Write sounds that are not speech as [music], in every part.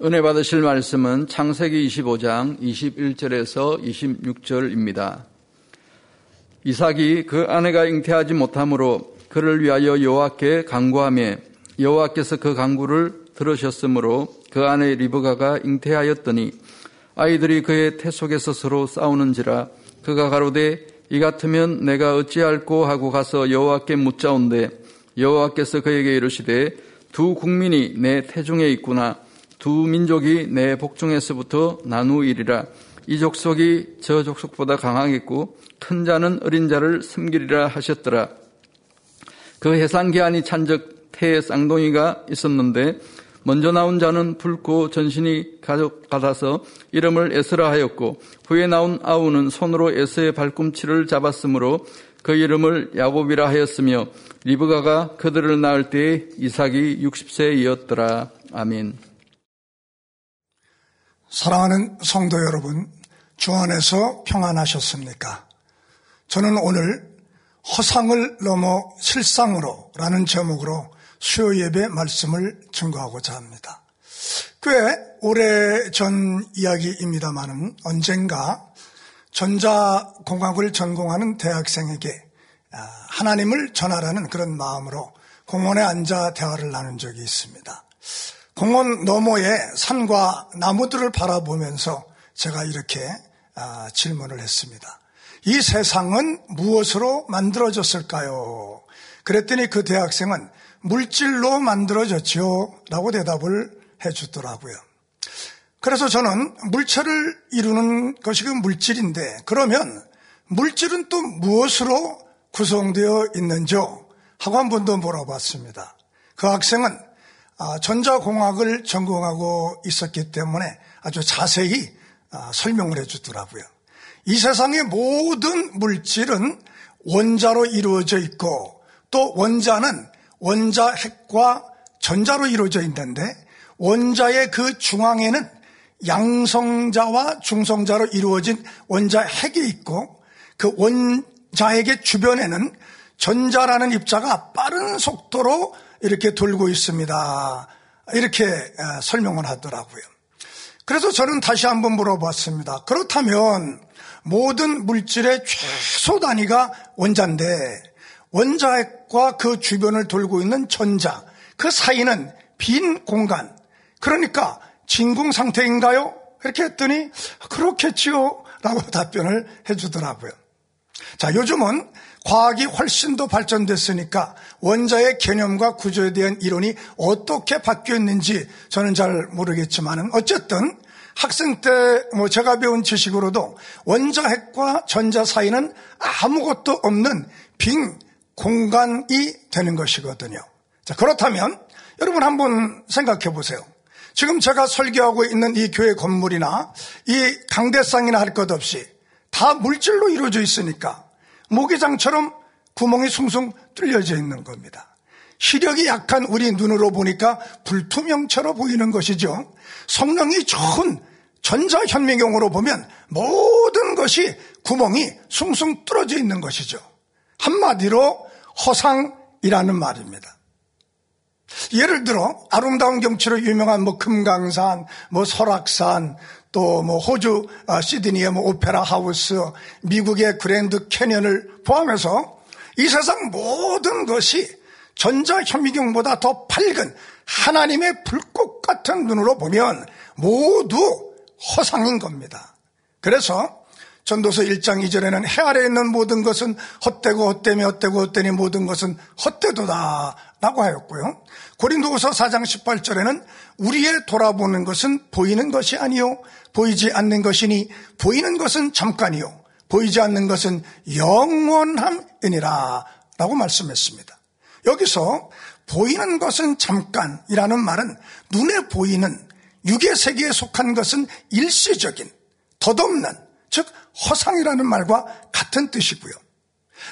은혜 받으실 말씀은 창세기 25장 21절에서 26절입니다. 이삭이 그 아내가 잉태하지 못하므로 그를 위하여 여호와께 강구하며 여호와께서 그 강구를 들으셨으므로 그 아내 리브가가 잉태하였더니 아이들이 그의 태 속에서 서로 싸우는지라 그가 가로되 이 같으면 내가 어찌할꼬 하고 가서 여호와께 묻자온데 여호와께서 그에게 이르시되 두 국민이 내 태중에 있구나 두 민족이 내 복중에서부터 나누이리라 이 족속이 저 족속보다 강하겠고 큰 자는 어린 자를 섬기리라 하셨더라 그 해산기한이 찬적 태의 쌍둥이가 있었는데 먼저 나온 자는 붉고 전신이 가져가서 이름을 에스라 하였고 후에 나온 아우는 손으로 에스의 발꿈치를 잡았으므로 그 이름을 야곱이라 하였으며 리브가가 그들을 낳을 때에 이삭이 60세이었더라. 아멘. 사랑하는 성도 여러분, 주 안에서 평안하셨습니까? 저는 오늘 허상을 넘어 실상으로 라는 제목으로 수요 예배 말씀을 증거하고자 합니다. 꽤 오래 전 이야기입니다만은 언젠가 전자공학을 전공하는 대학생에게 아, 하나님을 전하라는 그런 마음으로 공원에 앉아 대화를 나눈 적이 있습니다. 공원 너머에 산과 나무들을 바라보면서 제가 이렇게 아, 질문을 했습니다. 이 세상은 무엇으로 만들어졌을까요? 그랬더니 그 대학생은 물질로 만들어졌지요. 라고 대답을 해 주더라고요. 그래서 저는 물체를 이루는 것이 그 물질인데 그러면 물질은 또 무엇으로 구성되어 있는지요? 하고 한 번 더 물어봤습니다. 그 학생은 아, 전자공학을 전공하고 있었기 때문에 아주 자세히 아, 설명을 해 주더라고요. 이 세상의 모든 물질은 원자로 이루어져 있고 또 원자는 원자 핵과 전자로 이루어져 있는데 원자의 그 중앙에는 양성자와 중성자로 이루어진 원자 핵이 있고 그 원자핵의 주변에는 전자라는 입자가 빠른 속도로 이렇게 돌고 있습니다. 이렇게 설명을 하더라고요. 그래서 저는 다시 한번 물어봤습니다. 그렇다면 모든 물질의 최소 단위가 원자인데 원자핵과 그 주변을 돌고 있는 전자, 그 사이는 빈 공간. 그러니까 진공 상태인가요? 이렇게 했더니 그렇겠지요. 라고 [laughs] 답변을 해주더라고요. 자, 요즘은 과학이 훨씬 더 발전됐으니까 원자의 개념과 구조에 대한 이론이 어떻게 바뀌었는지 저는 잘 모르겠지만은 어쨌든 학생 때 뭐 제가 배운 지식으로도 원자 핵과 전자 사이는 아무것도 없는 빈 공간이 되는 것이거든요. 자, 그렇다면 여러분 한번 생각해 보세요. 지금 제가 설교하고 있는 이 교회 건물이나 이 강대상이나 할 것 없이 다 물질로 이루어져 있으니까 모기장처럼 구멍이 숭숭 뚫려져 있는 겁니다. 시력이 약한 우리 눈으로 보니까 불투명처럼 보이는 것이죠. 성능이 좋은 전자현미경으로 보면 모든 것이 구멍이 숭숭 뚫어져 있는 것이죠. 한마디로 허상이라는 말입니다. 예를 들어 아름다운 경치로 유명한 뭐 금강산, 뭐 설악산, 또 뭐 호주 아, 시드니의 뭐 오페라 하우스, 미국의 그랜드 캐년을 포함해서 이 세상 모든 것이 전자 현미경보다 더 밝은 하나님의 불꽃 같은 눈으로 보면 모두 허상인 겁니다. 그래서 전도서 1장 2절에는 해 아래에 있는 모든 것은 헛되고 헛되며 헛되고 헛되니 모든 것은 헛되도다 라고 하였고요. 고린도후서 4장 18절에는 우리의 돌아보는 것은 보이는 것이 아니요 보이지 않는 것이니 보이는 것은 잠깐이요 보이지 않는 것은 영원함이니라 라고 말씀했습니다. 여기서 보이는 것은 잠깐이라는 말은 눈에 보이는 육의 세계에 속한 것은 일시적인 덧없는 즉 허상이라는 말과 같은 뜻이고요.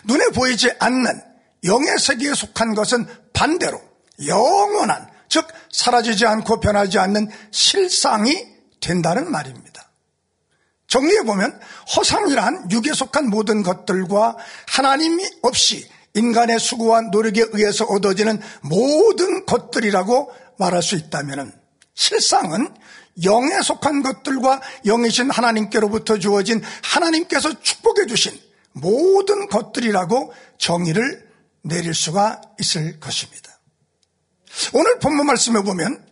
눈에 보이지 않는 영의 세계에 속한 것은 반대로 영원한 즉 사라지지 않고 변하지 않는 실상이 된다는 말입니다. 정리해 보면 허상이란 육에 속한 모든 것들과 하나님이 없이 인간의 수고와 노력에 의해서 얻어지는 모든 것들이라고 말할 수 있다면 실상은 영에 속한 것들과 영이신 하나님께로부터 주어진 하나님께서 축복해 주신 모든 것들이라고 정의를 내릴 수가 있을 것입니다. 오늘 본문 말씀에 보면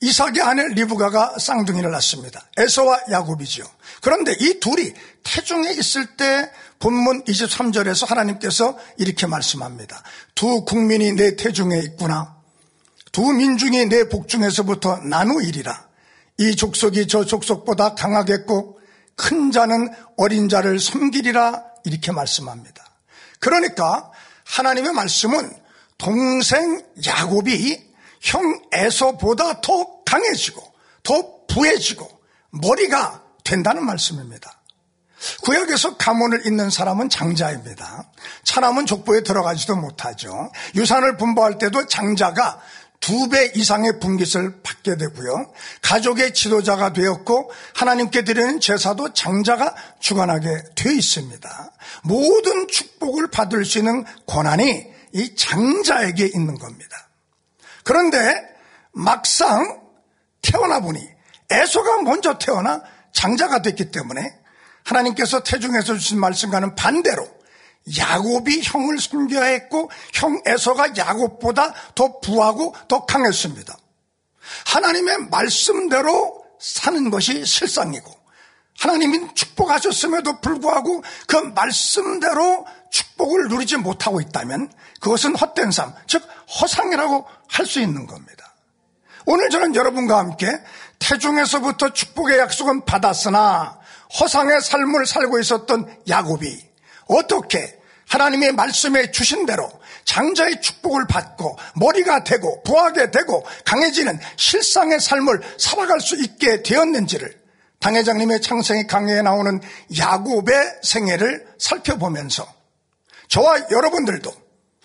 이삭의 아내 리브가가 쌍둥이를 낳습니다. 에서와 야곱이죠. 그런데 이 둘이 태중에 있을 때 본문 23절에서 하나님께서 이렇게 말씀합니다. 두 국민이 내 태중에 있구나. 두 민중이 내 복중에서부터 나누이리라. 이 족속이 저 족속보다 강하겠고 큰 자는 어린 자를 섬기리라 이렇게 말씀합니다. 그러니까 하나님의 말씀은 동생 야곱이 형 에서보다 더 강해지고 더 부해지고 머리가 된다는 말씀입니다. 구역에서 가문을 잇는 사람은 장자입니다. 차남은 족보에 들어가지도 못하죠. 유산을 분배할 때도 장자가 두 배 이상의 분깃을 받게 되고요. 가족의 지도자가 되었고 하나님께 드리는 제사도 장자가 주관하게 되어 있습니다. 모든 축복을 받을 수 있는 권한이 이 장자에게 있는 겁니다. 그런데 막상 태어나 보니 에서가 먼저 태어나 장자가 됐기 때문에 하나님께서 태중에서 주신 말씀과는 반대로 야곱이 형을 숨겨야 했고 형 에서가 야곱보다 더 부하고 더 강했습니다. 하나님의 말씀대로 사는 것이 실상이고 하나님이 축복하셨음에도 불구하고 그 말씀대로 축복을 누리지 못하고 있다면 그것은 헛된 삶, 즉 허상이라고 할 수 있는 겁니다. 오늘 저는 여러분과 함께 태중에서부터 축복의 약속은 받았으나 허상의 삶을 살고 있었던 야곱이 어떻게 하나님의 말씀에 주신 대로 장자의 축복을 받고 머리가 되고 부하게 되고 강해지는 실상의 삶을 살아갈 수 있게 되었는지를 당회장님의 창생의 강의에 나오는 야곱의 생애를 살펴보면서 저와 여러분들도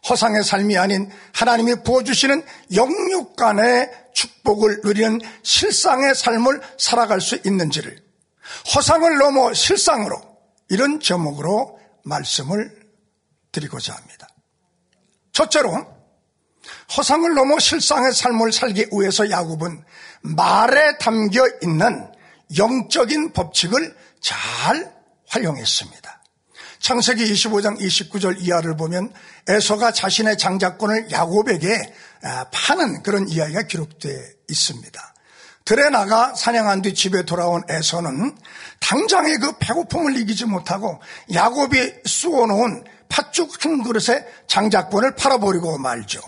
허상의 삶이 아닌 하나님이 부어주시는 영육 간의 축복을 누리는 실상의 삶을 살아갈 수 있는지를 허상을 넘어 실상으로 이런 제목으로 말씀을 드리고자 합니다. 첫째로 허상을 넘어 실상의 삶을 살기 위해서 야곱은 말에 담겨 있는 영적인 법칙을 잘 활용했습니다. 창세기 25장 29절 이하를 보면 에서가 자신의 장자권을 야곱에게 아, 파는 그런 이야기가 기록되어 있습니다. 들에 나가 사냥한 뒤 집에 돌아온 에서는 당장의 그 배고픔을 이기지 못하고 야곱이 쑤어놓은 팥죽 한 그릇에 장자권을 팔아버리고 말죠.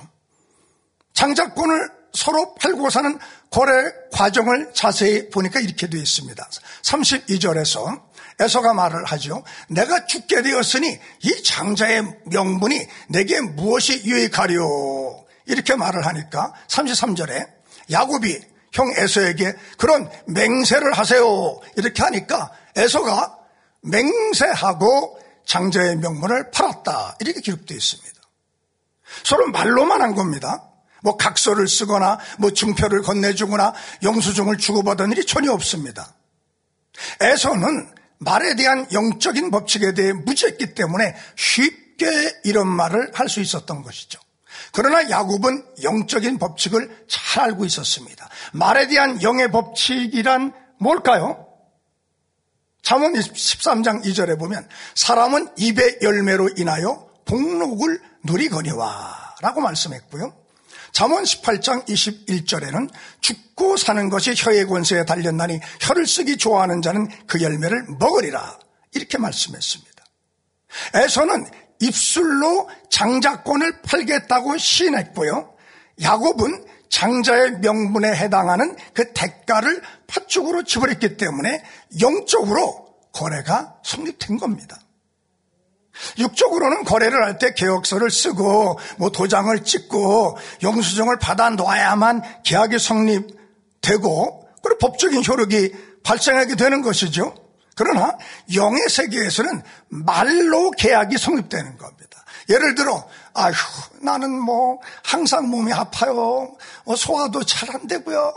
장자권을 서로 팔고 사는 거래 과정을 자세히 보니까 이렇게 되어 있습니다. 32절에서 에서가 말을 하죠. 내가 죽게 되었으니 이 장자의 명분이 내게 무엇이 유익하리요? 이렇게 말을 하니까 33절에 야곱이 형 에서에게 그런 맹세를 하세요. 이렇게 하니까 에서가 맹세하고 장자의 명분을 팔았다. 이렇게 기록되어 있습니다. 서로 말로만 한 겁니다. 뭐 각서를 쓰거나 뭐 증표를 건네주거나 영수증을 주고받은 일이 전혀 없습니다. 에서는 말에 대한 영적인 법칙에 대해 무지했기 때문에 쉽게 이런 말을 할 수 있었던 것이죠. 그러나 야곱은 영적인 법칙을 잘 알고 있었습니다. 말에 대한 영의 법칙이란 뭘까요? 잠언 13장 2절에 보면 사람은 입의 열매로 인하여 복록을 누리거니와 라고 말씀했고요. 잠언 18장 21절에는 죽고 사는 것이 혀의 권세에 달렸나니 혀를 쓰기 좋아하는 자는 그 열매를 먹으리라 이렇게 말씀했습니다. 에서는 입술로 장자권을 팔겠다고 시인했고요. 야곱은 장자의 명분에 해당하는 그 대가를 팥죽으로 지불했기 때문에 영적으로 거래가 성립된 겁니다. 육적으로는 거래를 할 때 계약서를 쓰고 뭐 도장을 찍고 영수증을 받아 놓아야만 계약이 성립되고 그리고 법적인 효력이 발생하게 되는 것이죠. 그러나 영의 세계에서는 말로 계약이 성립되는 겁니다. 예를 들어, 아휴, 나는 뭐 항상 몸이 아파요. 어, 소화도 잘 안 되고요.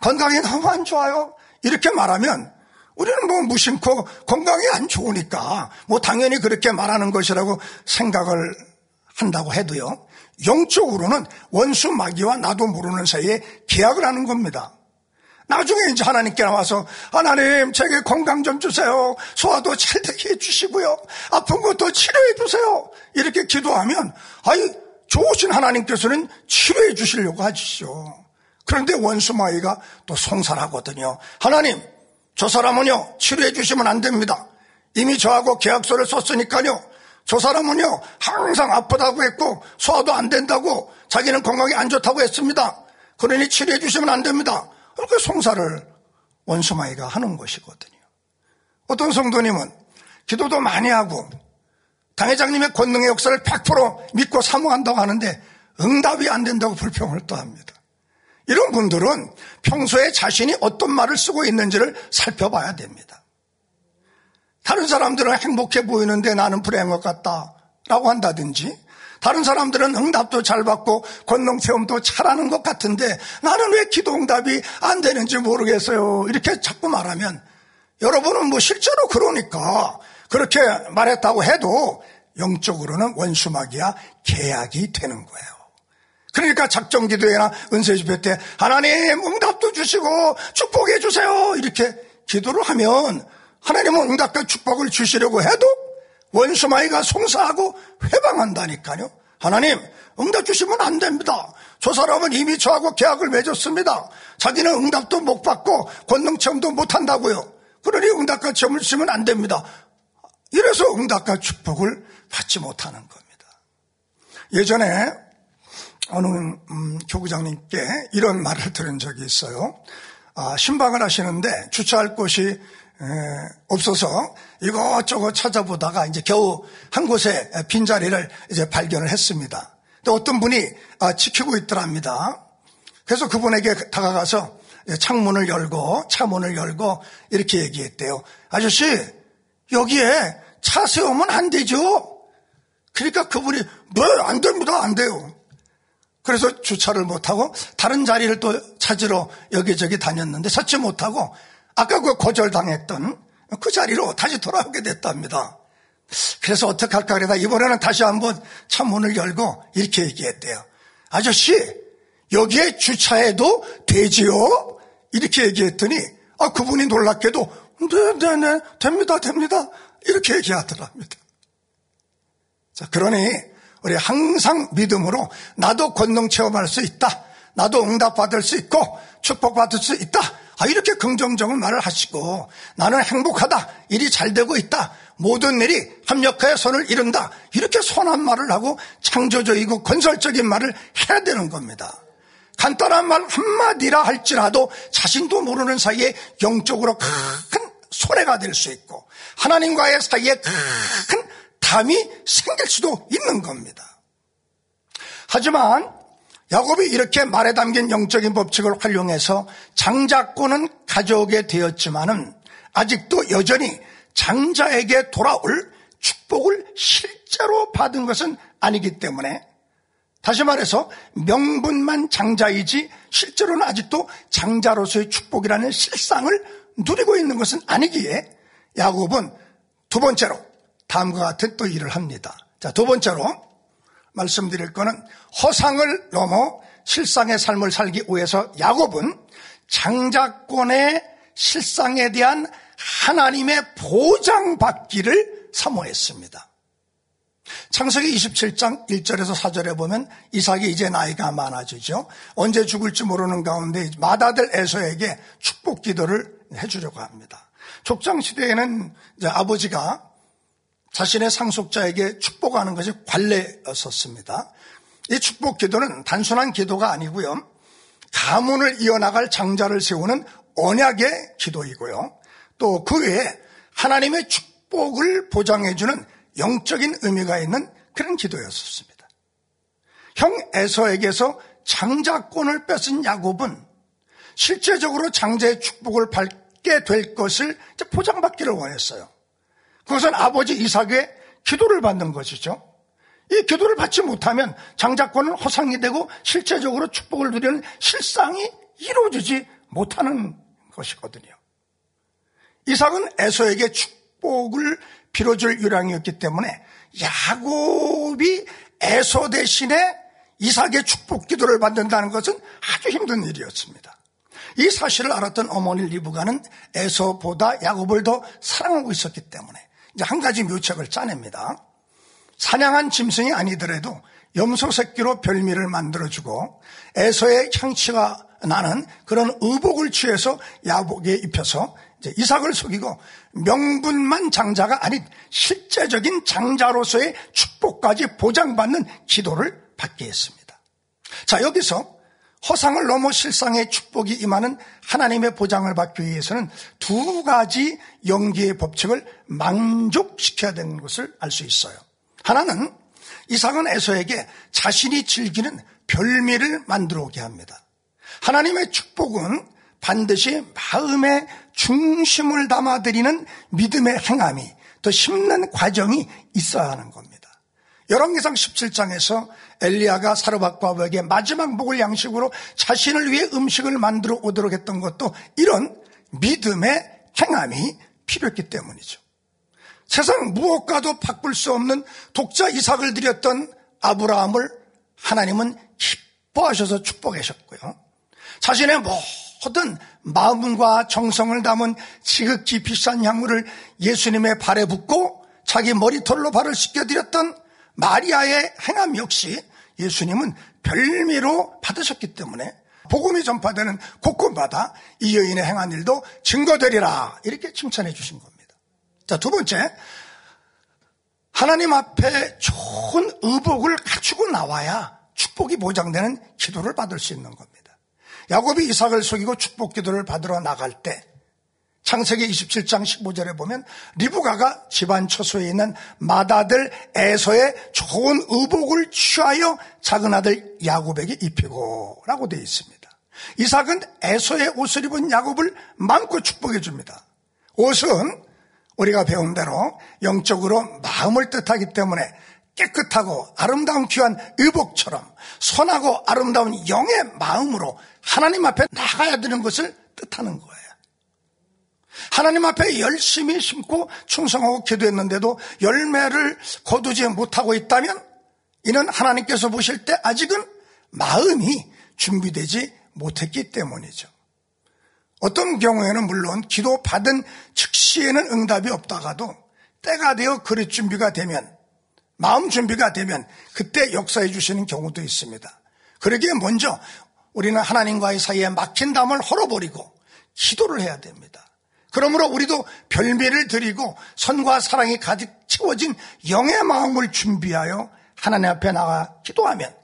건강이 너무 안 좋아요. 이렇게 말하면 우리는 뭐 무심코 건강이 안 좋으니까 뭐 당연히 그렇게 말하는 것이라고 생각을 한다고 해도요. 영적으로는 원수 마귀와 나도 모르는 사이에 계약을 하는 겁니다. 나중에 이제 하나님께 나와서 하나님 제게 건강 좀 주세요. 소화도 잘 되게 해주시고요. 아픈 것도 치료해 주세요. 이렇게 기도하면 아이 좋으신 하나님께서는 치료해 주시려고 하시죠. 그런데 원수마이가 또 송사하거든요. 하나님 저 사람은요 치료해 주시면 안 됩니다. 이미 저하고 계약서를 썼으니까요. 저 사람은요 항상 아프다고 했고 소화도 안 된다고 자기는 건강이 안 좋다고 했습니다. 그러니 치료해 주시면 안 됩니다. 그렇게 송사를 원수마이가 하는 것이거든요. 어떤 성도님은 기도도 많이 하고 당회장님의 권능의 역사를 100% 믿고 사모한다고 하는데 응답이 안 된다고 불평을 또 합니다. 이런 분들은 평소에 자신이 어떤 말을 쓰고 있는지를 살펴봐야 됩니다. 다른 사람들은 행복해 보이는데 나는 불행한 것 같다 라고 한다든지 다른 사람들은 응답도 잘 받고 권능 체험도 잘하는 것 같은데 나는 왜 기도 응답이 안 되는지 모르겠어요. 이렇게 자꾸 말하면 여러분은 뭐 실제로 그러니까 그렇게 말했다고 해도 영적으로는 원수막이야 계약이 되는 거예요. 그러니까 작정 기도회나 은혜 집회 때 하나님 응답도 주시고 축복해 주세요. 이렇게 기도를 하면 하나님은 응답과 축복을 주시려고 해도 원수마이가 송사하고 회방한다니까요. 하나님, 응답 주시면 안 됩니다. 저 사람은 이미 저하고 계약을 맺었습니다. 자기는 응답도 못 받고 권능 체험도 못 한다고요. 그러니 응답과 체험을 주시면 안 됩니다. 이래서 응답과 축복을 받지 못하는 겁니다. 예전에 어느 음, 교구장님께 이런 말을 들은 적이 있어요. 아, 신방을 하시는데 주차할 곳이 없어서 이것저것 찾아보다가 이제 겨우 한 곳에 빈자리를 이제 발견을 했습니다. 또 어떤 분이 아, 지키고 있더랍니다. 그래서 그분에게 다가가서 창문을 열고 차문을 열고 이렇게 얘기했대요. 아저씨 여기에 차 세우면 안 되죠. 그러니까 그분이 뭐 안 됩니다 안 돼요. 그래서 주차를 못하고 다른 자리를 또 찾으러 여기저기 다녔는데 찾지 못하고 아까 그 거절당했던 그 자리로 다시 돌아오게 됐답니다. 그래서 어떻게 할까 그러다 이번에는 다시 한번 창문을 열고 이렇게 얘기했대요. 아저씨, 여기에 주차해도 되지요? 이렇게 얘기했더니 아, 그분이 놀랍게도 네네네 네, 네, 됩니다 됩니다 이렇게 얘기하더랍니다. 자 그러니 우리 항상 믿음으로 나도 권능 체험할 수 있다. 나도 응답받을 수 있고 축복받을 수 있다. 아, 이렇게 긍정적인 말을 하시고 나는 행복하다. 일이 잘 되고 있다. 모든 일이 합력하여 손을 이룬다. 이렇게 선한 말을 하고 창조적이고 건설적인 말을 해야 되는 겁니다. 간단한 말 한마디라 할지라도 자신도 모르는 사이에 영적으로 큰 손해가 될 수 있고 하나님과의 사이에 큰 담이 생길 수도 있는 겁니다. 하지만 야곱이 이렇게 말에 담긴 영적인 법칙을 활용해서 장자권은 가져오게 되었지만은 아직도 여전히 장자에게 돌아올 축복을 실제로 받은 것은 아니기 때문에 다시 말해서 명분만 장자이지 실제로는 아직도 장자로서의 축복이라는 실상을 누리고 있는 것은 아니기에 야곱은 두 번째로 다음과 같은 또 일을 합니다. 자, 두 번째로 말씀드릴 것은 허상을 넘어 실상의 삶을 살기 위해서 야곱은 장자권의 실상에 대한 하나님의 보장받기를 사모했습니다. 창세기 27장 1절에서 4절에 보면 이삭이 이제 나이가 많아지죠. 언제 죽을지 모르는 가운데 맏아들 에서에게 축복 기도를 해주려고 합니다. 족장 시대에는 아버지가 자신의 상속자에게 축복하는 것이 관례였었습니다. 이 축복 기도는 단순한 기도가 아니고요. 가문을 이어나갈 장자를 세우는 언약의 기도이고요. 또 그 외에 하나님의 축복을 보장해주는 영적인 의미가 있는 그런 기도였었습니다. 형 에서에게서 장자권을 뺏은 야곱은 실제적으로 장자의 축복을 받게 될 것을 보장받기를 원했어요. 그것은 아버지 이삭의 기도를 받는 것이죠. 이 기도를 받지 못하면 장자권은 허상이 되고 실제적으로 축복을 누리는 실상이 이루어지지 못하는 것이거든요. 이삭은 에서에게 축복을 빌어줄 유량이었기 때문에 야곱이 에서 대신에 이삭의 축복 기도를 받는다는 것은 아주 힘든 일이었습니다. 이 사실을 알았던 어머니 리브가는 에서보다 야곱을 더 사랑하고 있었기 때문에 이제 한 가지 묘책을 짜냅니다. 사냥한 짐승이 아니더라도 염소 새끼로 별미를 만들어주고 에서의 향치가 나는 그런 의복을 취해서 야복에 입혀서 이삭을 속이고 명분만 장자가 아닌 실제적인 장자로서의 축복까지 보장받는 기도를 받게 했습니다. 자, 여기서 허상을 넘어 실상의 축복이 임하는 하나님의 보장을 받기 위해서는 두 가지 연기의 법칙을 만족시켜야 되는 것을 알 수 있어요. 하나는 이삭은 에서에게 자신이 즐기는 별미를 만들어 오게 합니다. 하나님의 축복은 반드시 마음의 중심을 담아드리는 믿음의 행함이 더 심는 과정이 있어야 하는 겁니다. 열왕기상 17장에서 엘리야가 사르밧바에게 마지막 목을 양식으로 자신을 위해 음식을 만들어 오도록 했던 것도 이런 믿음의 행함이 필요했기 때문이죠. 세상 무엇과도 바꿀 수 없는 독자 이삭을 드렸던 아브라함을 하나님은 기뻐하셔서 축복하셨고요. 자신의 모든 마음과 정성을 담은 지극히 비싼 향물을 예수님의 발에 붓고 자기 머리털로 발을 씻겨드렸던 마리아의 행함 역시 예수님은 별미로 받으셨기 때문에 복음이 전파되는 곳곳마다 이 여인의 행한 일도 증거되리라 이렇게 칭찬해 주신 겁니다. 자, 두 번째. 하나님 앞에 좋은 의복을 갖추고 나와야 축복이 보장되는 기도를 받을 수 있는 겁니다. 야곱이 이삭을 속이고 축복 기도를 받으러 나갈 때 창세기 27장 15절에 보면 리브가가 집안 처소에 있는 맏아들 에서의 좋은 의복을 취하여 작은 아들 야곱에게 입히고 라고 되어 있습니다. 이삭은 에서의 옷을 입은 야곱을 마음껏 축복해 줍니다. 옷은 우리가 배운 대로 영적으로 마음을 뜻하기 때문에 깨끗하고 아름다운 귀한 의복처럼 선하고 아름다운 영의 마음으로 하나님 앞에 나가야 되는 것을 뜻하는 거예요. 하나님 앞에 열심히 심고 충성하고 기도했는데도 열매를 거두지 못하고 있다면 이는 하나님께서 보실 때 아직은 마음이 준비되지 못했기 때문이죠. 어떤 경우에는 물론 기도 받은 즉시에는 응답이 없다가도 때가 되어 그릇 준비가 되면 마음 준비가 되면 그때 역사해 주시는 경우도 있습니다. 그러기에 먼저 우리는 하나님과의 사이에 막힌 담을 헐어버리고 기도를 해야 됩니다. 그러므로 우리도 별미를 드리고 선과 사랑이 가득 채워진 영의 마음을 준비하여 하나님 앞에 나가 기도하면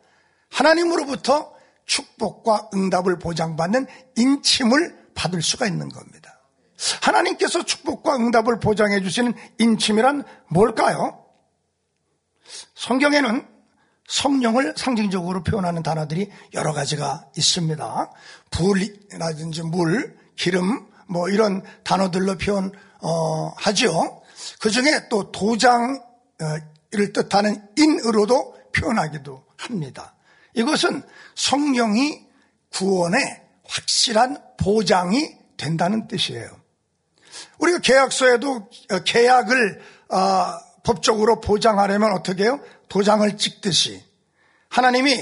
하나님으로부터 축복과 응답을 보장받는 인침을 받을 수가 있는 겁니다. 하나님께서 축복과 응답을 보장해 주시는 인침이란 뭘까요? 성경에는 성령을 상징적으로 표현하는 단어들이 여러 가지가 있습니다. 불이라든지 물, 기름, 뭐 이런 단어들로 표현하죠. 어, 그 중에 또 도장을 뜻하는 인으로도 표현하기도 합니다. 이것은 성령이 구원의 확실한 보장이 된다는 뜻이에요. 우리가 계약서에도 계약을 어, 법적으로 보장하려면 어떻게 해요? 도장을 찍듯이 하나님이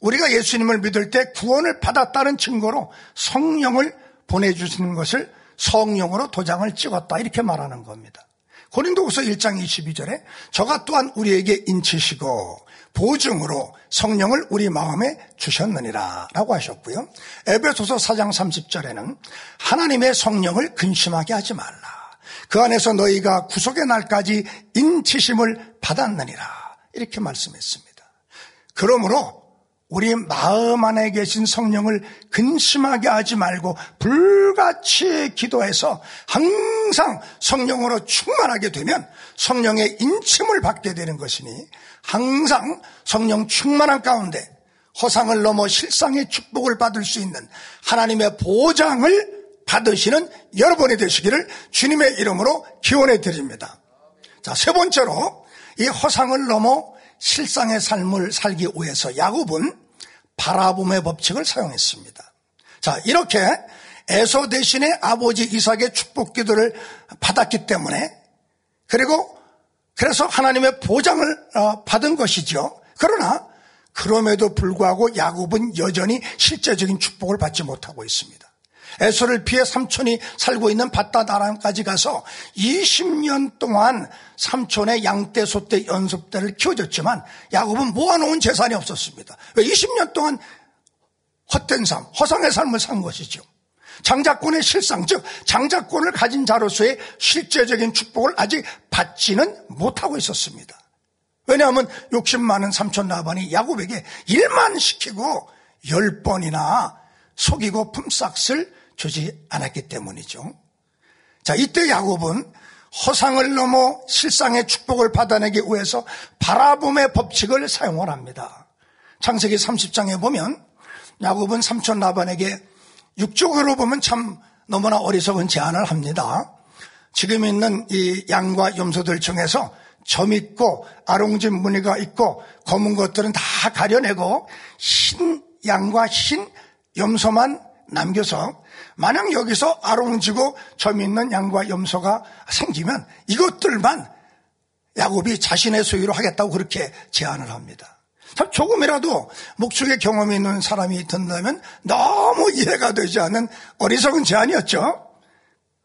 우리가 예수님을 믿을 때 구원을 받았다는 증거로 성령을 보내주시는 것을 성령으로 도장을 찍었다 이렇게 말하는 겁니다. 고린도후서 1장 22절에 저가 또한 우리에게 인치시고 보증으로 성령을 우리 마음에 주셨느니라 라고 하셨고요. 에베소서 4장 30절에는 하나님의 성령을 근심하게 하지 말라. 그 안에서 너희가 구속의 날까지 인치심을 받았느니라. 이렇게 말씀했습니다. 그러므로 우리 마음 안에 계신 성령을 근심하게 하지 말고 불같이 기도해서 항상 성령으로 충만하게 되면 성령의 인침을 받게 되는 것이니 항상 성령 충만한 가운데 허상을 넘어 실상의 축복을 받을 수 있는 하나님의 보장을 받으시는 여러분이 되시기를 주님의 이름으로 기원해 드립니다. 자, 세 번째로 이 허상을 넘어 실상의 삶을 살기 위해서 야곱은 바라봄의 법칙을 사용했습니다. 자, 이렇게 에서 대신에 아버지 이삭의 축복 기도를 받았기 때문에 그리고 그래서 하나님의 보장을 어, 받은 것이죠. 그러나 그럼에도 불구하고 야곱은 여전히 실제적인 축복을 받지 못하고 있습니다. 에서를 피해 삼촌이 살고 있는 바다 나라까지 가서 20년 동안 삼촌의 양떼, 소떼, 연습대를 키워줬지만 야곱은 모아놓은 재산이 없었습니다. 왜 20년 동안 헛된 삶, 허상의 삶을 산 것이죠. 장자권의 실상, 즉 장자권을 가진 자로서의 실제적인 축복을 아직 받지는 못하고 있었습니다. 왜냐하면 욕심 많은 삼촌 라반이 야곱에게 일만 시키고 열 번이나 속이고 품삯을 주지 않았기 때문이죠. 자, 이때 야곱은 허상을 넘어 실상의 축복을 받아내기 위해서 바라봄의 법칙을 사용을 합니다. 창세기 30장에 보면 야곱은 삼촌 라반에게 육적으로 보면 참 너무나 어리석은 제안을 합니다. 지금 있는 이 양과 염소들 중에서 점 있고 아롱진 무늬가 있고 검은 것들은 다 가려내고 흰 양과 흰 염소만 남겨서 만약 여기서 아롱지고 점 있는 양과 염소가 생기면 이것들만 야곱이 자신의 소유로 하겠다고 그렇게 제안을 합니다. 참 조금이라도 목축의 경험이 있는 사람이 든다면 너무 이해가 되지 않는 어리석은 제안이었죠.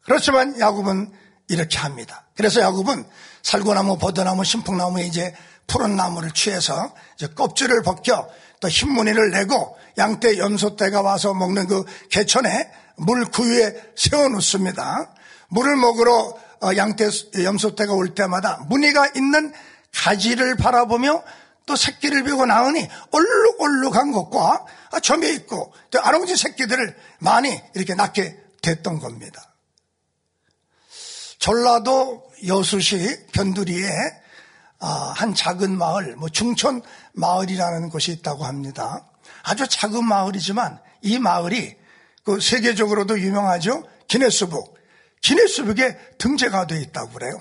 그렇지만 야곱은 이렇게 합니다. 그래서 야곱은 살구나무, 버드나무, 신풍나무에 이제 푸른 나무를 취해서 이제 껍질을 벗겨 또 흰무늬를 내고 양떼 염소떼가 와서 먹는 그 개천에 물그 위에 세워놓습니다. 물을 먹으러 어, 양떼 염소떼가 올 때마다 무늬가 있는 가지를 바라보며 또 새끼를 베고 나으니 얼룩얼룩한 것과 점에 있고 또 아롱지 새끼들을 많이 이렇게 낳게 됐던 겁니다. 전라도 여수시 변두리에 아, 한 작은 마을, 뭐 중촌 마을이라는 곳이 있다고 합니다. 아주 작은 마을이지만 이 마을이 그 세계적으로도 유명하죠. 기네스북. 기네스북에 등재가 되어 있다고 그래요.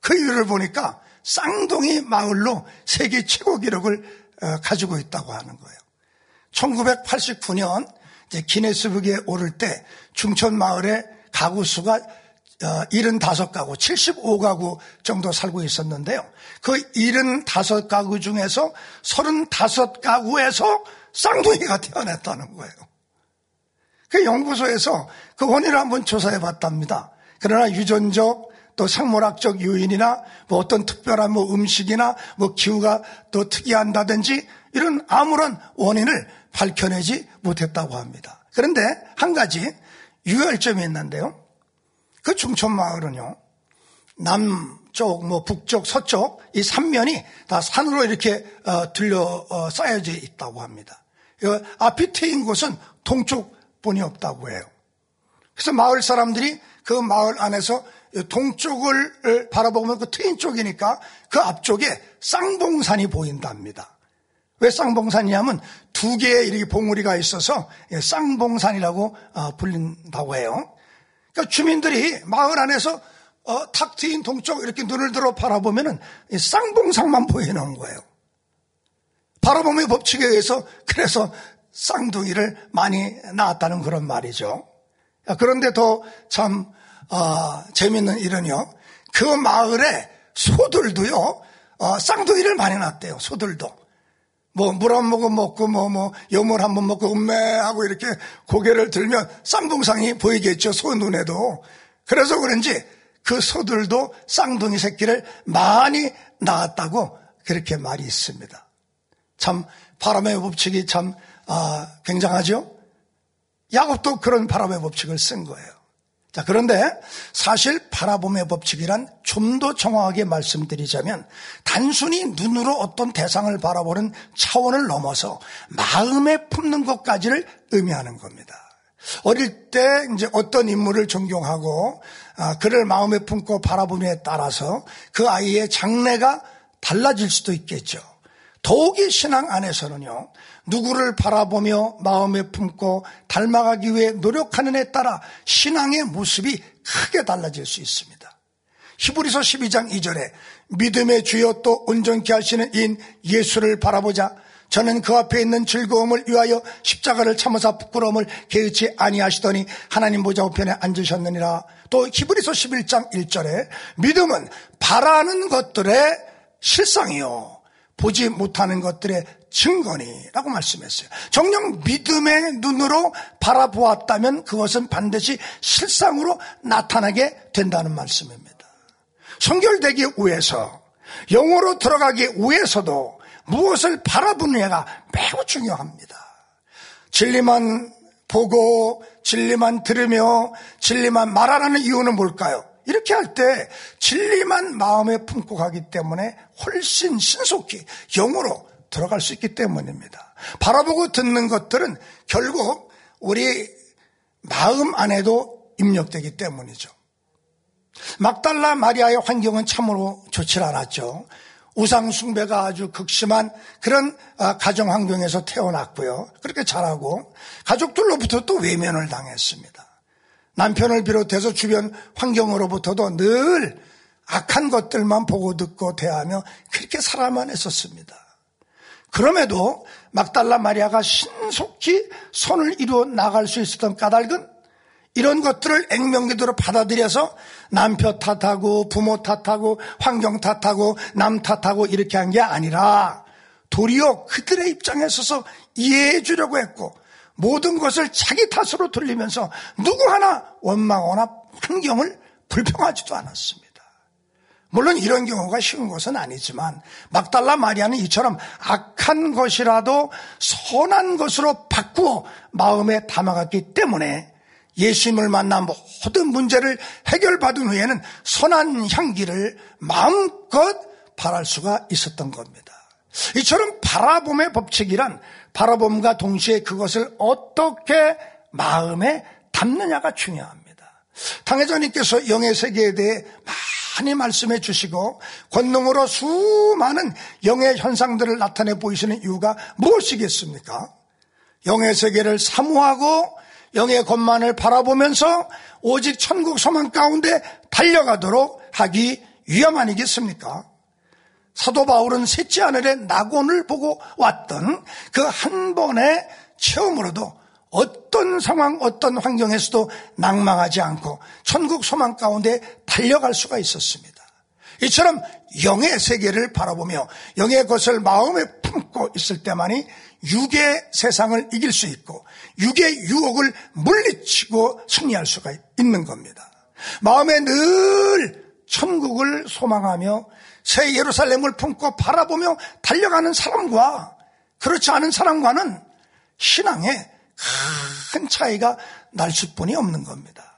그 이유를 보니까 쌍둥이 마을로 세계 최고 기록을 어, 가지고 있다고 하는 거예요. 1989년 이제 기네스북에 오를 때 중촌 마을의 가구 수가 75가구, 어, 75가구 정도 살고 있었는데요. 그 75가구 중에서 35가구에서 쌍둥이가 태어났다는 거예요. 그 연구소에서 그 원인을 한번 조사해 봤답니다. 그러나 유전적 또 생물학적 요인이나 뭐 어떤 특별한 뭐 음식이나 뭐 기후가 또 특이한다든지 이런 아무런 원인을 밝혀내지 못했다고 합니다. 그런데 한 가지 유혈점이 있는데요. 그 중촌 마을은요. 남쪽, 뭐 북쪽, 서쪽 이 삼면이 다 산으로 이렇게 어, 들려 어, 쌓여져 있다고 합니다. 앞이 트인 곳은 동쪽 뿐이 없다고 해요. 그래서 마을 사람들이 그 마을 안에서 동쪽을 바라보면 그 트인 쪽이니까 그 앞쪽에 쌍봉산이 보인답니다. 왜 쌍봉산이냐면 두 개의 이렇게 봉우리가 있어서 쌍봉산이라고 어, 불린다고 해요. 그러니까 주민들이 마을 안에서 어, 탁 트인 동쪽 이렇게 눈을 들어 바라보면은 쌍봉상만 보이는 거예요. 바라봄의 법칙에 의해서 그래서 쌍둥이를 많이 낳았다는 그런 말이죠. 그런데 더참 어, 재밌는 일은요. 그 마을에 소들도요. 어, 쌍둥이를 많이 낳았대요. 소들도. 뭐 물 한 모금 먹고 뭐뭐 뭐, 여물 한 번 먹고 음매 하고 이렇게 고개를 들면 쌍둥상이 보이겠죠 소 눈에도 그래서 그런지 그 소들도 쌍둥이 새끼를 많이 낳았다고 그렇게 말이 있습니다. 참 바람의 법칙이 참 아, 굉장하죠. 야곱도 그런 바람의 법칙을 쓴 거예요. 자, 그런데 사실 바라봄의 법칙이란 좀 더 정확하게 말씀드리자면 단순히 눈으로 어떤 대상을 바라보는 차원을 넘어서 마음에 품는 것까지를 의미하는 겁니다. 어릴 때 이제 어떤 인물을 존경하고 아, 그를 마음에 품고 바라보느냐에 따라서 그 아이의 장래가 달라질 수도 있겠죠. 더욱이 신앙 안에서는요, 누구를 바라보며 마음에 품고 닮아가기 위해 노력하는 에 따라 신앙의 모습이 크게 달라질 수 있습니다. 히브리서 12장 2절에 믿음의 주여 또 온전케 하시는 인 예수를 바라보자 저는 그 앞에 있는 즐거움을 위하여 십자가를 참으사 부끄러움을 개의치 아니하시더니 하나님 보좌 우편에 앉으셨느니라. 또 히브리서 11장 1절에 믿음은 바라는 것들의 실상이요 보지 못하는 것들의 증거니라고 말씀했어요. 정녕 믿음의 눈으로 바라보았다면 그것은 반드시 실상으로 나타나게 된다는 말씀입니다. 성결되기 위해서 영어로 들어가기 위해서도 무엇을 바라보느냐가 매우 중요합니다. 진리만 보고 진리만 들으며 진리만 말하라는 이유는 뭘까요? 이렇게 할 때 진리만 마음에 품고 가기 때문에 훨씬 신속히 영으로 들어갈 수 있기 때문입니다. 바라보고 듣는 것들은 결국 우리 마음 안에도 입력되기 때문이죠. 막달라 마리아의 환경은 참으로 좋지 않았죠. 우상 숭배가 아주 극심한 그런 아, 가정 환경에서 태어났고요. 그렇게 자라고 가족들로부터 또 외면을 당했습니다. 남편을 비롯해서 주변 환경으로부터도 늘 악한 것들만 보고 듣고 대하며 그렇게 살아만 했었습니다. 그럼에도 막달라 마리아가 신속히 손을 이루어 나갈 수 있었던 까닭은 이런 것들을 액면기도로 받아들여서 남편 탓하고 부모 탓하고 환경 탓하고 남 탓하고 이렇게 한 게 아니라 도리어 그들의 입장에 서서 이해해 주려고 했고 모든 것을 자기 탓으로 돌리면서 누구 하나 원망하거나 환경을 불평하지도 않았습니다. 물론 이런 경우가 쉬운 것은 아니지만 막달라 마리아는 이처럼 악한 것이라도 선한 것으로 바꾸어 마음에 담아갔기 때문에 예수님을 만나 모든 문제를 해결받은 후에는 선한 향기를 마음껏 바랄 수가 있었던 겁니다. 이처럼 바라봄의 법칙이란 바라봄과 동시에 그것을 어떻게 마음에 담느냐가 중요합니다. 당회자님께서 영의 세계에 대해 많이 말씀해 주시고 권능으로 수많은 영의 현상들을 나타내 보이시는 이유가 무엇이겠습니까? 영의 세계를 사모하고 영의 것만을 바라보면서 오직 천국 소망 가운데 달려가도록 하기 위함 아니겠습니까? 사도 바울은 셋째 하늘의 낙원을 보고 왔던 그 한 번의 체험으로도 어떤 상황, 어떤 환경에서도 낭망하지 않고 천국 소망 가운데 달려갈 수가 있었습니다. 이처럼 영의 세계를 바라보며 영의 것을 마음에 품고 있을 때만이 육의 세상을 이길 수 있고 육의 유혹을 물리치고 승리할 수가 있는 겁니다. 마음에 늘 천국을 소망하며 새 예루살렘을 품고 바라보며 달려가는 사람과 그렇지 않은 사람과는 신앙에 큰 차이가 날 수뿐이 없는 겁니다.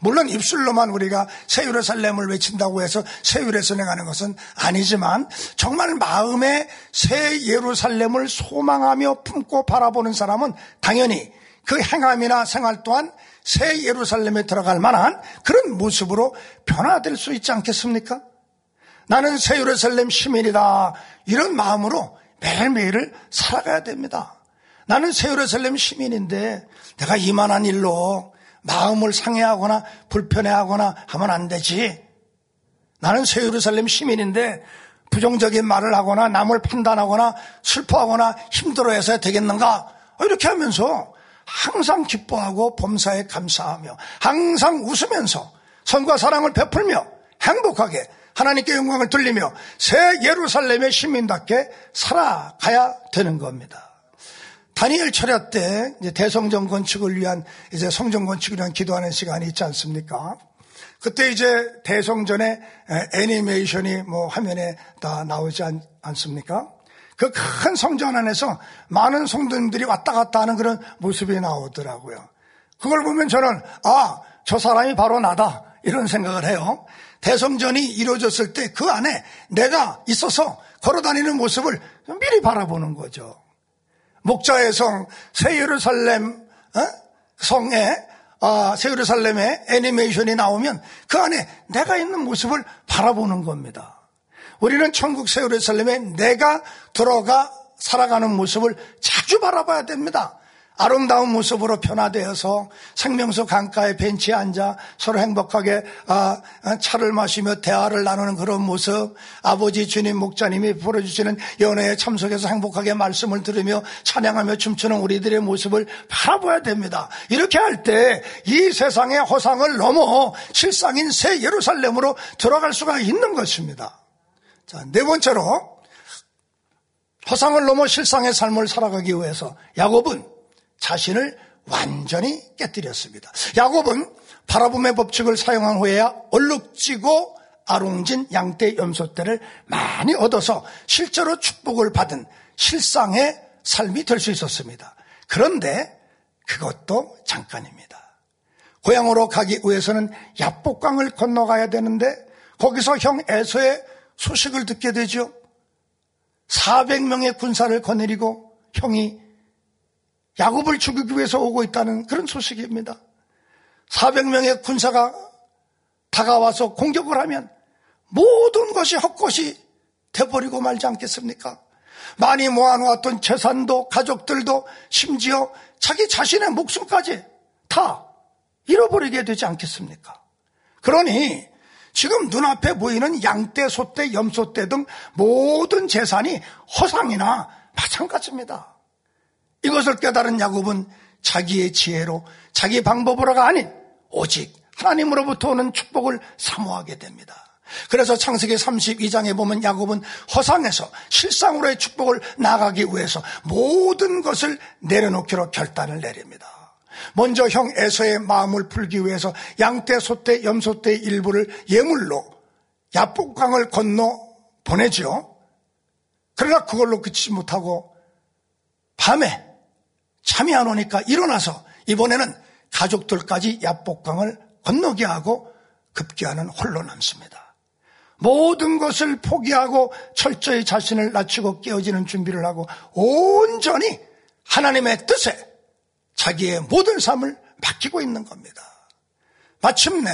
물론 입술로만 우리가 새 예루살렘을 외친다고 해서 새 율에서 내가는 것은 아니지만 정말 마음에 새 예루살렘을 소망하며 품고 바라보는 사람은 당연히 그 행함이나 생활 또한 새 예루살렘에 들어갈 만한 그런 모습으로 변화될 수 있지 않겠습니까? 나는 새 예루살렘 시민이다. 이런 마음으로 매일매일을 살아가야 됩니다. 나는 새 예루살렘 시민인데 내가 이만한 일로 마음을 상해하거나 불편해하거나 하면 안 되지. 나는 새 예루살렘 시민인데 부정적인 말을 하거나 남을 판단하거나 슬퍼하거나 힘들어해서 되겠는가? 이렇게 하면서 항상 기뻐하고 범사에 감사하며 항상 웃으면서 선과 사랑을 베풀며 행복하게 하나님께 영광을 돌리며 새 예루살렘의 시민답게 살아가야 되는 겁니다. 다니엘 철야 때 대성전 건축을 위한 이제 성전 건축을 위한 기도하는 시간이 있지 않습니까? 그때 이제 대성전의 애니메이션이 뭐 화면에 다 나오지 않, 않습니까? 그 큰 성전 안에서 많은 성도님들이 왔다 갔다 하는 그런 모습이 나오더라고요. 그걸 보면 저는 아, 저 사람이 바로 나다. 이런 생각을 해요. 대성전이 이루어졌을 때 그 안에 내가 있어서 걸어 다니는 모습을 미리 바라보는 거죠. 목자의 성, 새 예루살렘 어? 성에 아, 새 예루살렘의 애니메이션이 나오면 그 안에 내가 있는 모습을 바라보는 겁니다. 우리는 천국 새 예루살렘에 내가 들어가 살아가는 모습을 자주 바라봐야 됩니다. 아름다운 모습으로 변화되어서 생명수 강가에 벤치에 앉아 서로 행복하게 아, 아, 차를 마시며 대화를 나누는 그런 모습 아버지 주님 목자님이 보여주시는 연애에 참석해서 행복하게 말씀을 들으며 찬양하며 춤추는 우리들의 모습을 바라봐야 됩니다. 이렇게 할 때 이 세상의 허상을 넘어 실상인 새 예루살렘으로 들어갈 수가 있는 것입니다. 자, 네 번째로 허상을 넘어 실상의 삶을 살아가기 위해서 야곱은 자신을 완전히 깨뜨렸습니다. 야곱은 바라봄의 법칙을 사용한 후에야 얼룩지고 아롱진 양떼 염소떼를 많이 얻어서 실제로 축복을 받은 실상의 삶이 될 수 있었습니다. 그런데 그것도 잠깐입니다. 고향으로 가기 위해서는 야복강을 건너가야 되는데 거기서 형 에서의 소식을 듣게 되죠. 400명의 군사를 거느리고 형이 야곱을 죽이기 위해서 오고 있다는 그런 소식입니다. 400명의 군사가 다가와서 공격을 하면 모든 것이 헛것이 돼버리고 말지 않겠습니까? 많이 모아놓았던 재산도 가족들도 심지어 자기 자신의 목숨까지 다 잃어버리게 되지 않겠습니까? 그러니 지금 눈앞에 보이는 양떼, 소떼, 염소떼 등 모든 재산이 허상이나 마찬가지입니다. 이것을 깨달은 야곱은 자기의 지혜로 자기 방법으로가 아닌 오직 하나님으로부터 오는 축복을 사모하게 됩니다. 그래서 창세기 32장에 보면 야곱은 허상에서 실상으로의 축복을 나가기 위해서 모든 것을 내려놓기로 결단을 내립니다. 먼저 형 에서의 마음을 풀기 위해서 양떼, 소떼, 염소떼 일부를 예물로 야복강을 건너 보내죠. 그러나 그걸로 그치지 못하고 밤에 잠이 안 오니까 일어나서 이번에는 가족들까지 야복강을 건너게 하고 급기야는 홀로 남습니다. 모든 것을 포기하고 철저히 자신을 낮추고 깨어지는 준비를 하고 온전히 하나님의 뜻에 자기의 모든 삶을 맡기고 있는 겁니다. 마침내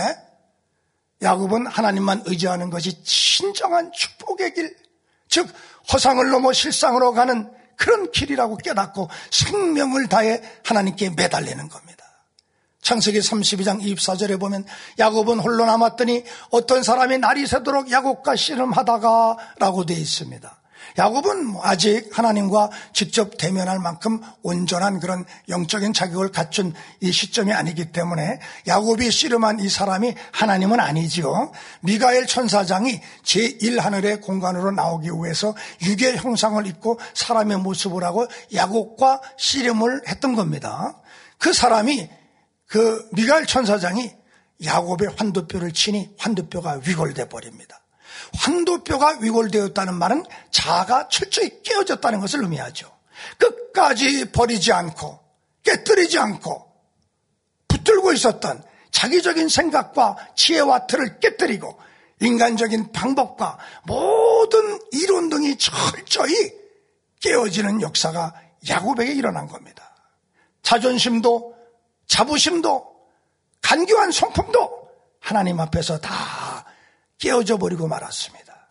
야곱은 하나님만 의지하는 것이 진정한 축복의 길, 즉 허상을 넘어 실상으로 가는 그런 길이라고 깨닫고 생명을 다해 하나님께 매달리는 겁니다. 창세기 32장 24절에 보면 야곱은 홀로 남았더니 어떤 사람이 날이 새도록 야곱과 씨름하다가 라고 되어 있습니다. 야곱은 아직 하나님과 직접 대면할 만큼 온전한 그런 영적인 자격을 갖춘 이 시점이 아니기 때문에 야곱이 씨름한 이 사람이 하나님은 아니지요. 미가엘 천사장이 제1하늘의 공간으로 나오기 위해서 유괴 형상을 입고 사람의 모습을 하고 야곱과 씨름을 했던 겁니다. 그 사람이 그 미가엘 천사장이 야곱의 환도뼈를 치니 환도뼈가 위골돼 버립니다. 환도뼈가 위골되었다는 말은 자아가 철저히 깨어졌다는 것을 의미하죠. 끝까지 버리지 않고 깨뜨리지 않고 붙들고 있었던 자기적인 생각과 지혜와 틀을 깨뜨리고 인간적인 방법과 모든 이론 등이 철저히 깨어지는 역사가 야곱에게 일어난 겁니다. 자존심도 자부심도 간교한 성품도 하나님 앞에서 다 깨어져 버리고 말았습니다.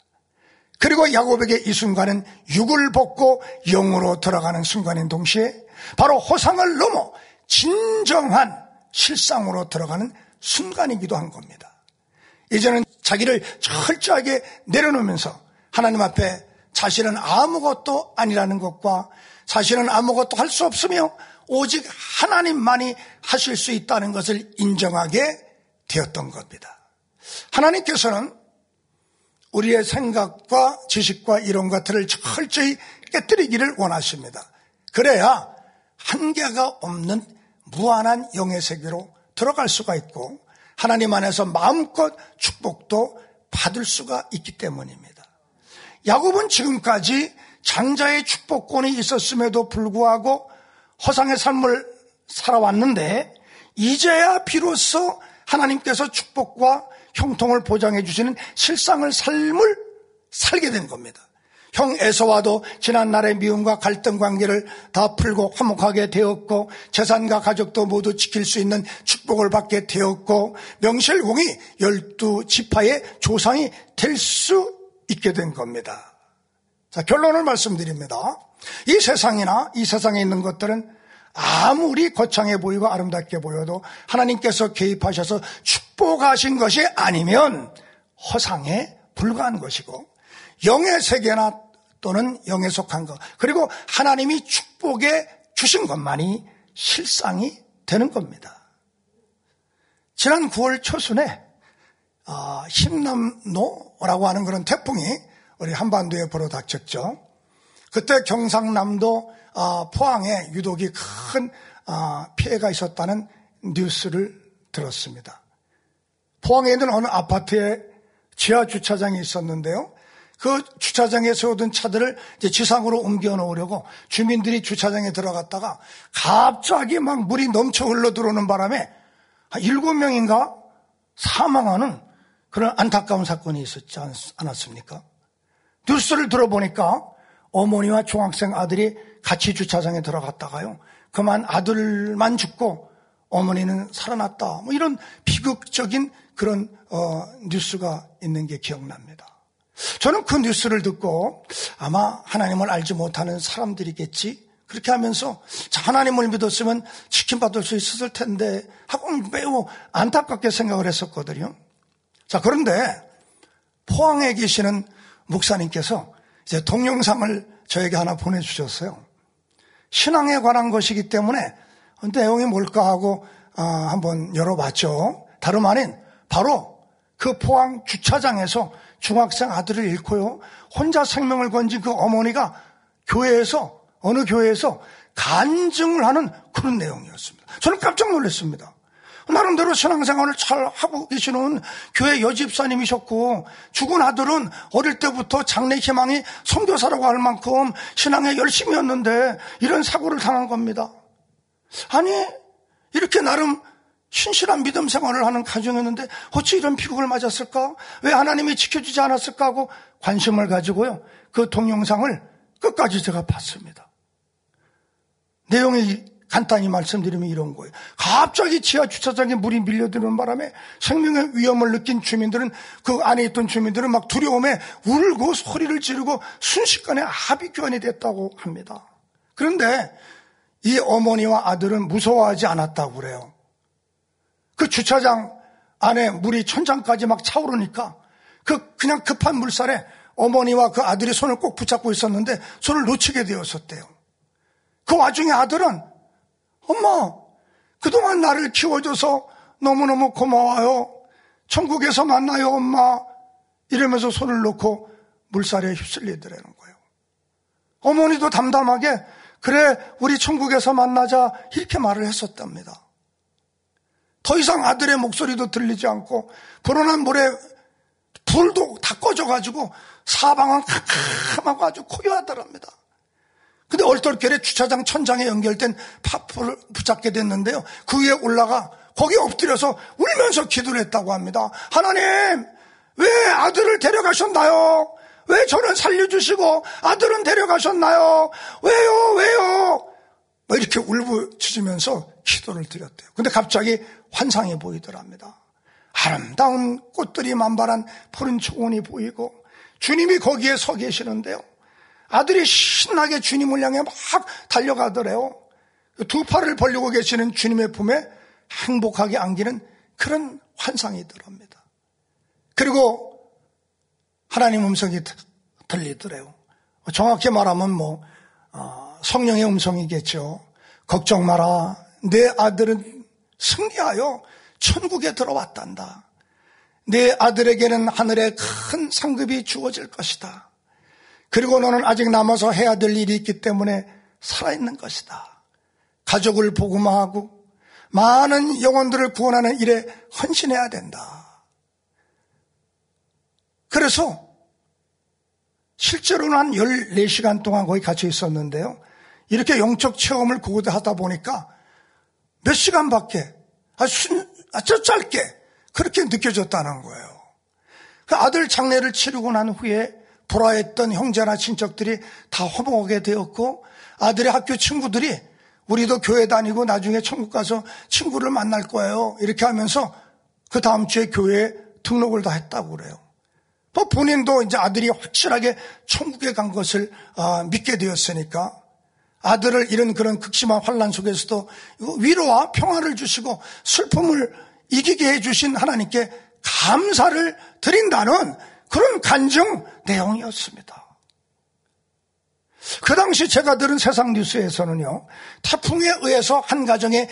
그리고 야곱에게 이 순간은 육을 벗고 영으로 들어가는 순간인 동시에 바로 호상을 넘어 진정한 실상으로 들어가는 순간이기도 한 겁니다. 이제는 자기를 철저하게 내려놓으면서 하나님 앞에 자신은 아무것도 아니라는 것과 자신은 아무것도 할 수 없으며 오직 하나님만이 하실 수 있다는 것을 인정하게 되었던 겁니다. 하나님께서는 우리의 생각과 지식과 이론 같은 철저히 깨뜨리기를 원하십니다. 그래야 한계가 없는 무한한 영의 세계로 들어갈 수가 있고 하나님 안에서 마음껏 축복도 받을 수가 있기 때문입니다. 야곱은 지금까지 장자의 축복권이 있었음에도 불구하고 허상의 삶을 살아왔는데 이제야 비로소 하나님께서 축복과 형통을 보장해 주시는 실상을 삶을 살게 된 겁니다. 형 에서와도 지난날의 미움과 갈등 관계를 다 풀고 화목하게 되었고 재산과 가족도 모두 지킬 수 있는 축복을 받게 되었고 명실공히 열두 지파의 조상이 될 수 있게 된 겁니다. 자 결론을 말씀드립니다. 이 세상이나 이 세상에 있는 것들은 아무리 거창해 보이고 아름답게 보여도 하나님께서 개입하셔서 축 복하신 것이 아니면 허상에 불과한 것이고 영의 세계나 또는 영에 속한 것 그리고 하나님이 축복에 주신 것만이 실상이 되는 겁니다. 지난 9월 초순에 어, 힘남노라고 하는 그런 태풍이 우리 한반도에 불어 닥쳤죠. 그때 경상남도 아, 포항에 유독이 큰 아, 피해가 있었다는 뉴스를 들었습니다. 포항에 있는 어느 아파트에 지하 주차장이 있었는데요. 그 주차장에 세우던 차들을 이제 지상으로 옮겨 놓으려고 주민들이 주차장에 들어갔다가 갑자기 막 물이 넘쳐 흘러 들어오는 바람에 한 일곱 명인가 사망하는 그런 안타까운 사건이 있었지 않았습니까? 뉴스를 들어보니까 어머니와 중학생 아들이 같이 주차장에 들어갔다가요. 그만 아들만 죽고 어머니는 살아났다. 뭐 이런 비극적인 그런 어, 뉴스가 있는 게 기억납니다. 저는 그 뉴스를 듣고 아마 하나님을 알지 못하는 사람들이겠지. 그렇게 하면서 하나님을 믿었으면 치킨받을 수 있었을 텐데 하고 매우 안타깝게 생각을 했었거든요. 자, 그런데 포항에 계시는 목사님께서 이제 동영상을 저에게 하나 보내주셨어요. 신앙에 관한 것이기 때문에 내용이 뭘까 하고 어, 한번 열어봤죠. 다름 아닌 바로 그 포항 주차장에서 중학생 아들을 잃고요. 혼자 생명을 건진 그 어머니가 교회에서 어느 교회에서 간증을 하는 그런 내용이었습니다. 저는 깜짝 놀랐습니다. 나름대로 신앙생활을 잘 하고 계시는 교회 여집사님이셨고 죽은 아들은 어릴 때부터 장래 희망이 성교사라고 할 만큼 신앙에 열심이었는데 이런 사고를 당한 겁니다. 아니 이렇게 나름 신실한 믿음 생활을 하는 가정이었는데 어찌 이런 비극을 맞았을까? 왜 하나님이 지켜주지 않았을까 하고 관심을 가지고요. 그 동영상을 끝까지 제가 봤습니다. 내용이 간단히 말씀드리면 이런 거예요. 갑자기 지하 주차장에 물이 밀려드는 바람에 생명의 위험을 느낀 주민들은 그 안에 있던 주민들은 막 두려움에 울고 소리를 지르고 순식간에 합의 교환이 됐다고 합니다. 그런데 이 어머니와 아들은 무서워하지 않았다고 그래요. 그 주차장 안에 물이 천장까지 막 차오르니까 그 그냥 급한 물살에 어머니와 그 아들이 손을 꼭 붙잡고 있었는데 손을 놓치게 되었었대요. 그 와중에 아들은 엄마 그동안 나를 키워줘서 너무너무 고마워요. 천국에서 만나요 엄마 이러면서 손을 놓고 물살에 휩쓸리더라는 거예요. 어머니도 담담하게 그래 우리 천국에서 만나자 이렇게 말을 했었답니다. 더 이상 아들의 목소리도 들리지 않고 불어난 물에 불도 다 꺼져가지고 사방은 캄캄하고 아주 고요하더랍니다. 근데 얼떨결에 주차장 천장에 연결된 파프를 붙잡게 됐는데요. 그 위에 올라가 거기 엎드려서 울면서 기도를 했다고 합니다. 하나님, 왜 아들을 데려가셨나요? 왜 저는 살려주시고 아들은 데려가셨나요? 왜요? 왜요? 뭐 이렇게 울부짖으면서 기도를 드렸대요. 근데 갑자기 환상이 보이더랍니다. 아름다운 꽃들이 만발한 푸른 초원이 보이고 주님이 거기에 서 계시는데요. 아들이 신나게 주님을 향해 막 달려가더래요. 두 팔을 벌리고 계시는 주님의 품에 행복하게 안기는 그런 환상이더랍니다. 그리고 하나님 음성이 들리더래요. 정확히 말하면 뭐 어, 성령의 음성이겠죠. 걱정 마라. 내 아들은 승리하여 천국에 들어왔단다. 내 아들에게는 하늘의 큰 상급이 주어질 것이다. 그리고 너는 아직 남아서 해야 될 일이 있기 때문에 살아있는 것이다. 가족을 복음화하고 많은 영혼들을 구원하는 일에 헌신해야 된다. 그래서 실제로는 한 14시간 동안 거기 갇혀 있었는데요. 이렇게 영적 체험을 그곳에 하다 보니까 몇 시간밖에 아주, 아주 짧게 그렇게 느껴졌다는 거예요. 그 아들 장례를 치르고 난 후에 불화했던 형제나 친척들이 다 허목하게 되었고 아들의 학교 친구들이 우리도 교회 다니고 나중에 천국 가서 친구를 만날 거예요. 이렇게 하면서 그 다음 주에 교회에 등록을 다 했다고 그래요. 뭐 본인도 이제 아들이 확실하게 천국에 간 것을 아, 믿게 되었으니까 아들을 잃은 그런 극심한 환란 속에서도 위로와 평화를 주시고 슬픔을 이기게 해주신 하나님께 감사를 드린다는 그런 간증 내용이었습니다. 그 당시 제가 들은 세상 뉴스에서는요, 태풍에 의해서 한 가정에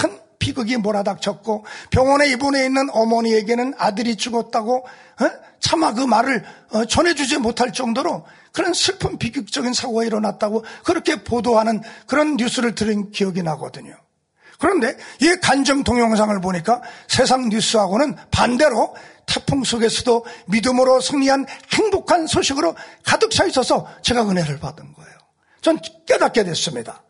큰 비극이 몰아닥쳤고 병원에 입원해 있는 어머니에게는 아들이 죽었다고 어? 차마 그 말을 어, 전해주지 못할 정도로 그런 슬픈 비극적인 사고가 일어났다고 그렇게 보도하는 그런 뉴스를 들은 기억이 나거든요. 그런데 이 간증 동영상을 보니까 세상 뉴스하고는 반대로 태풍 속에서도 믿음으로 승리한 행복한 소식으로 가득 차 있어서 제가 은혜를 받은 거예요. 전 깨닫게 됐습니다.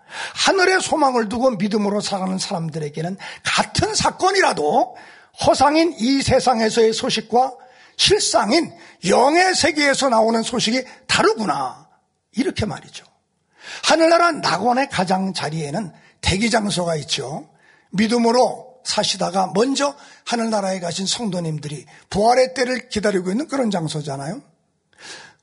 하늘의 소망을 두고 믿음으로 살아가는 사람들에게는 같은 사건이라도 허상인 이 세상에서의 소식과 실상인 영의 세계에서 나오는 소식이 다르구나. 이렇게 말이죠. 하늘나라 낙원의 가장 자리에는 대기 장소가 있죠. 믿음으로 사시다가 먼저 하늘나라에 가신 성도님들이 부활의 때를 기다리고 있는 그런 장소잖아요.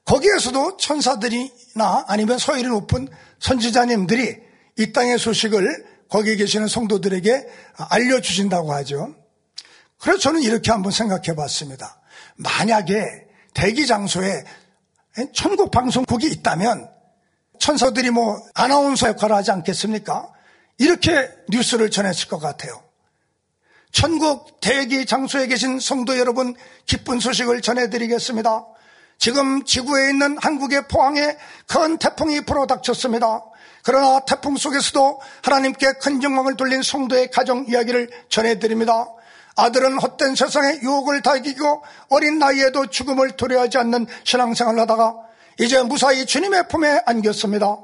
거기에서도 천사들이나 아니면 서열이 높은 선지자님들이 이 땅의 소식을 거기 계시는 성도들에게 알려주신다고 하죠. 그래서 저는 이렇게 한번 생각해 봤습니다. 만약에 대기 장소에 천국 방송국이 있다면 천사들이 뭐 아나운서 역할을 하지 않겠습니까? 이렇게 뉴스를 전했을 것 같아요. 천국 대기 장소에 계신 성도 여러분 기쁜 소식을 전해드리겠습니다. 지금 지구에 있는 한국의 포항에 큰 태풍이 불어닥쳤습니다. 그러나 태풍 속에서도 하나님께 큰 영광을 돌린 성도의 가정 이야기를 전해드립니다. 아들은 헛된 세상의 유혹을 다 이기고 어린 나이에도 죽음을 두려워하지 않는 신앙생활을 하다가 이제 무사히 주님의 품에 안겼습니다.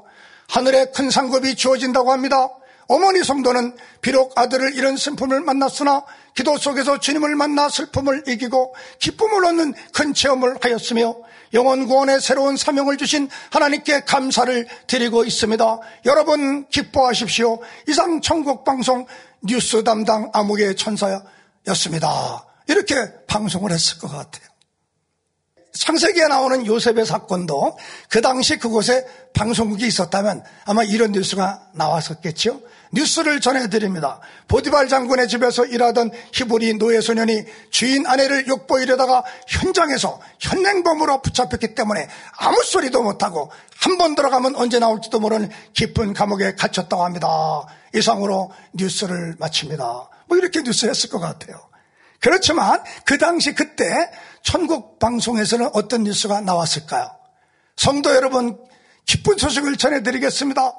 하늘에 큰 상급이 주어진다고 합니다. 어머니 성도는 비록 아들을 잃은 슬픔을 만났으나 기도 속에서 주님을 만나 슬픔을 이기고 기쁨을 얻는 큰 체험을 하였으며 영원 구원의 새로운 사명을 주신 하나님께 감사를 드리고 있습니다. 여러분 기뻐하십시오. 이상 천국 방송 뉴스 담당 암흑의 천사 였습니다. 이렇게 방송을 했을 것 같아요. 창세기에 나오는 요셉의 사건도 그 당시 그곳에 방송국이 있었다면 아마 이런 뉴스가 나왔었겠죠. 뉴스를 전해드립니다. 보디발 장군의 집에서 일하던 히브리 노예 소년이 주인 아내를 욕보이려다가 현장에서 현행범으로 붙잡혔기 때문에 아무 소리도 못하고 한 번 들어가면 언제 나올지도 모르는 깊은 감옥에 갇혔다고 합니다. 이상으로 뉴스를 마칩니다. 뭐 이렇게 뉴스 했을 것 같아요. 그렇지만 그 당시 그때 천국 방송에서는 어떤 뉴스가 나왔을까요? 성도 여러분 기쁜 소식을 전해드리겠습니다.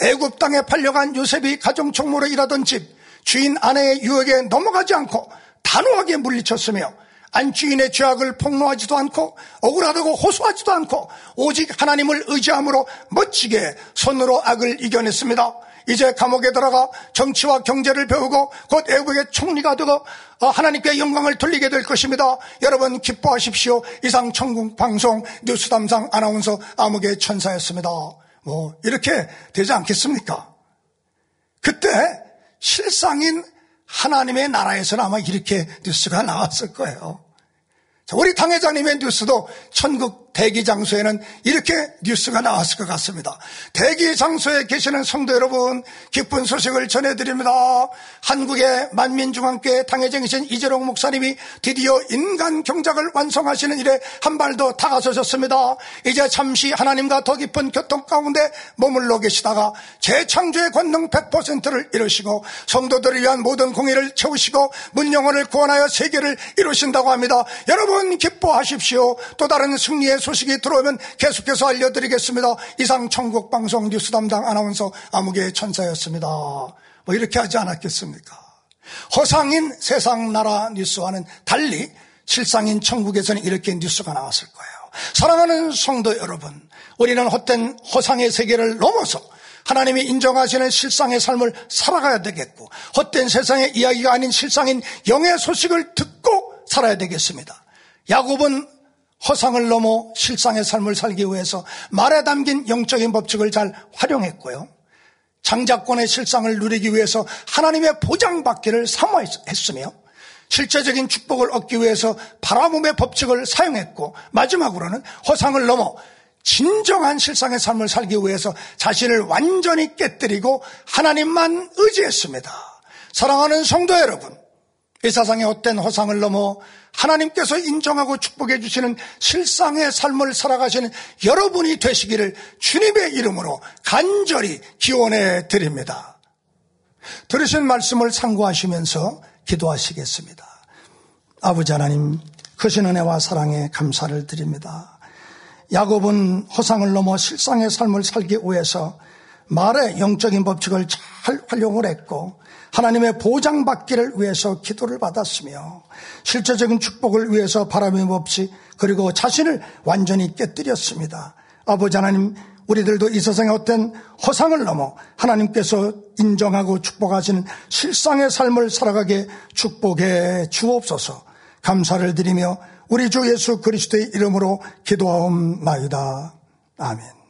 애굽 땅에 팔려간 요셉이 가정 총무로 일하던 집 주인 아내의 유혹에 넘어가지 않고 단호하게 물리쳤으며 안주인의 죄악을 폭로하지도 않고 억울하다고 호소하지도 않고 오직 하나님을 의지함으로 멋지게 손으로 악을 이겨냈습니다. 이제 감옥에 들어가 정치와 경제를 배우고 곧 애국의 총리가 되고 어, 하나님께 영광을 돌리게 될 것입니다. 여러분 기뻐하십시오. 이상 천국 방송 뉴스 담당 아나운서 암흑의 천사였습니다. 뭐 이렇게 되지 않겠습니까? 그때 실상인 하나님의 나라에서는 아마 이렇게 뉴스가 나왔을 거예요. 우리 당회장님의 뉴스도 천국 대기 장소에는 이렇게 뉴스가 나왔을 것 같습니다. 대기 장소에 계시는 성도 여러분, 기쁜 소식을 전해드립니다. 한국의 만민중앙교회 당회장이신 이재롱 목사님이 드디어 인간 경작을 완성하시는 일에 한발더 다가서셨습니다. 이제 잠시 하나님과 더 깊은 교통 가운데 머물러 계시다가 재창조의 권능 100%를 이루시고 성도들을 위한 모든 공의를 채우시고 문영혼을 구원하여 세계를 이루신다고 합니다. 여러분 기뻐하십시오. 또 다른 승리의 소식이 들어오면 계속해서 알려드리겠습니다. 이상 천국방송 뉴스 담당 아나운서 암흑의 천사였습니다. 뭐 이렇게 하지 않았겠습니까? 허상인 세상 나라 뉴스와는 달리 실상인 천국에서는 이렇게 뉴스가 나왔을 거예요. 사랑하는 성도 여러분, 우리는 헛된 허상의 세계를 넘어서 하나님이 인정하시는 실상의 삶을 살아가야 되겠고, 헛된 세상의 이야기가 아닌 실상인 영의 소식을 듣고 살아야 되겠습니다. 야곱은 허상을 넘어 실상의 삶을 살기 위해서 말에 담긴 영적인 법칙을 잘 활용했고요. 장자권의 실상을 누리기 위해서 하나님의 보장받기를 사모했으며 실제적인 축복을 얻기 위해서 바라봄의 법칙을 사용했고 마지막으로는 허상을 넘어 진정한 실상의 삶을 살기 위해서 자신을 완전히 깨뜨리고 하나님만 의지했습니다. 사랑하는 성도 여러분, 이 세상의 헛된 허상을 넘어 하나님께서 인정하고 축복해 주시는 실상의 삶을 살아가시는 여러분이 되시기를 주님의 이름으로 간절히 기원해 드립니다. 들으신 말씀을 상고하시면서 기도하시겠습니다. 아버지 하나님, 크신 은혜와 사랑에 감사를 드립니다. 야곱은 허상을 넘어 실상의 삶을 살기 위해서 말의 영적인 법칙을 잘 활용을 했고 하나님의 보장받기를 위해서 기도를 받았으며 실제적인 축복을 위해서 바람임 없이 그리고 자신을 완전히 깨뜨렸습니다. 아버지 하나님 우리들도 이 세상의 어떤 허상을 넘어 하나님께서 인정하고 축복하시는 실상의 삶을 살아가게 축복해 주옵소서 감사를 드리며 우리 주 예수 그리스도의 이름으로 기도하옵나이다. 아멘.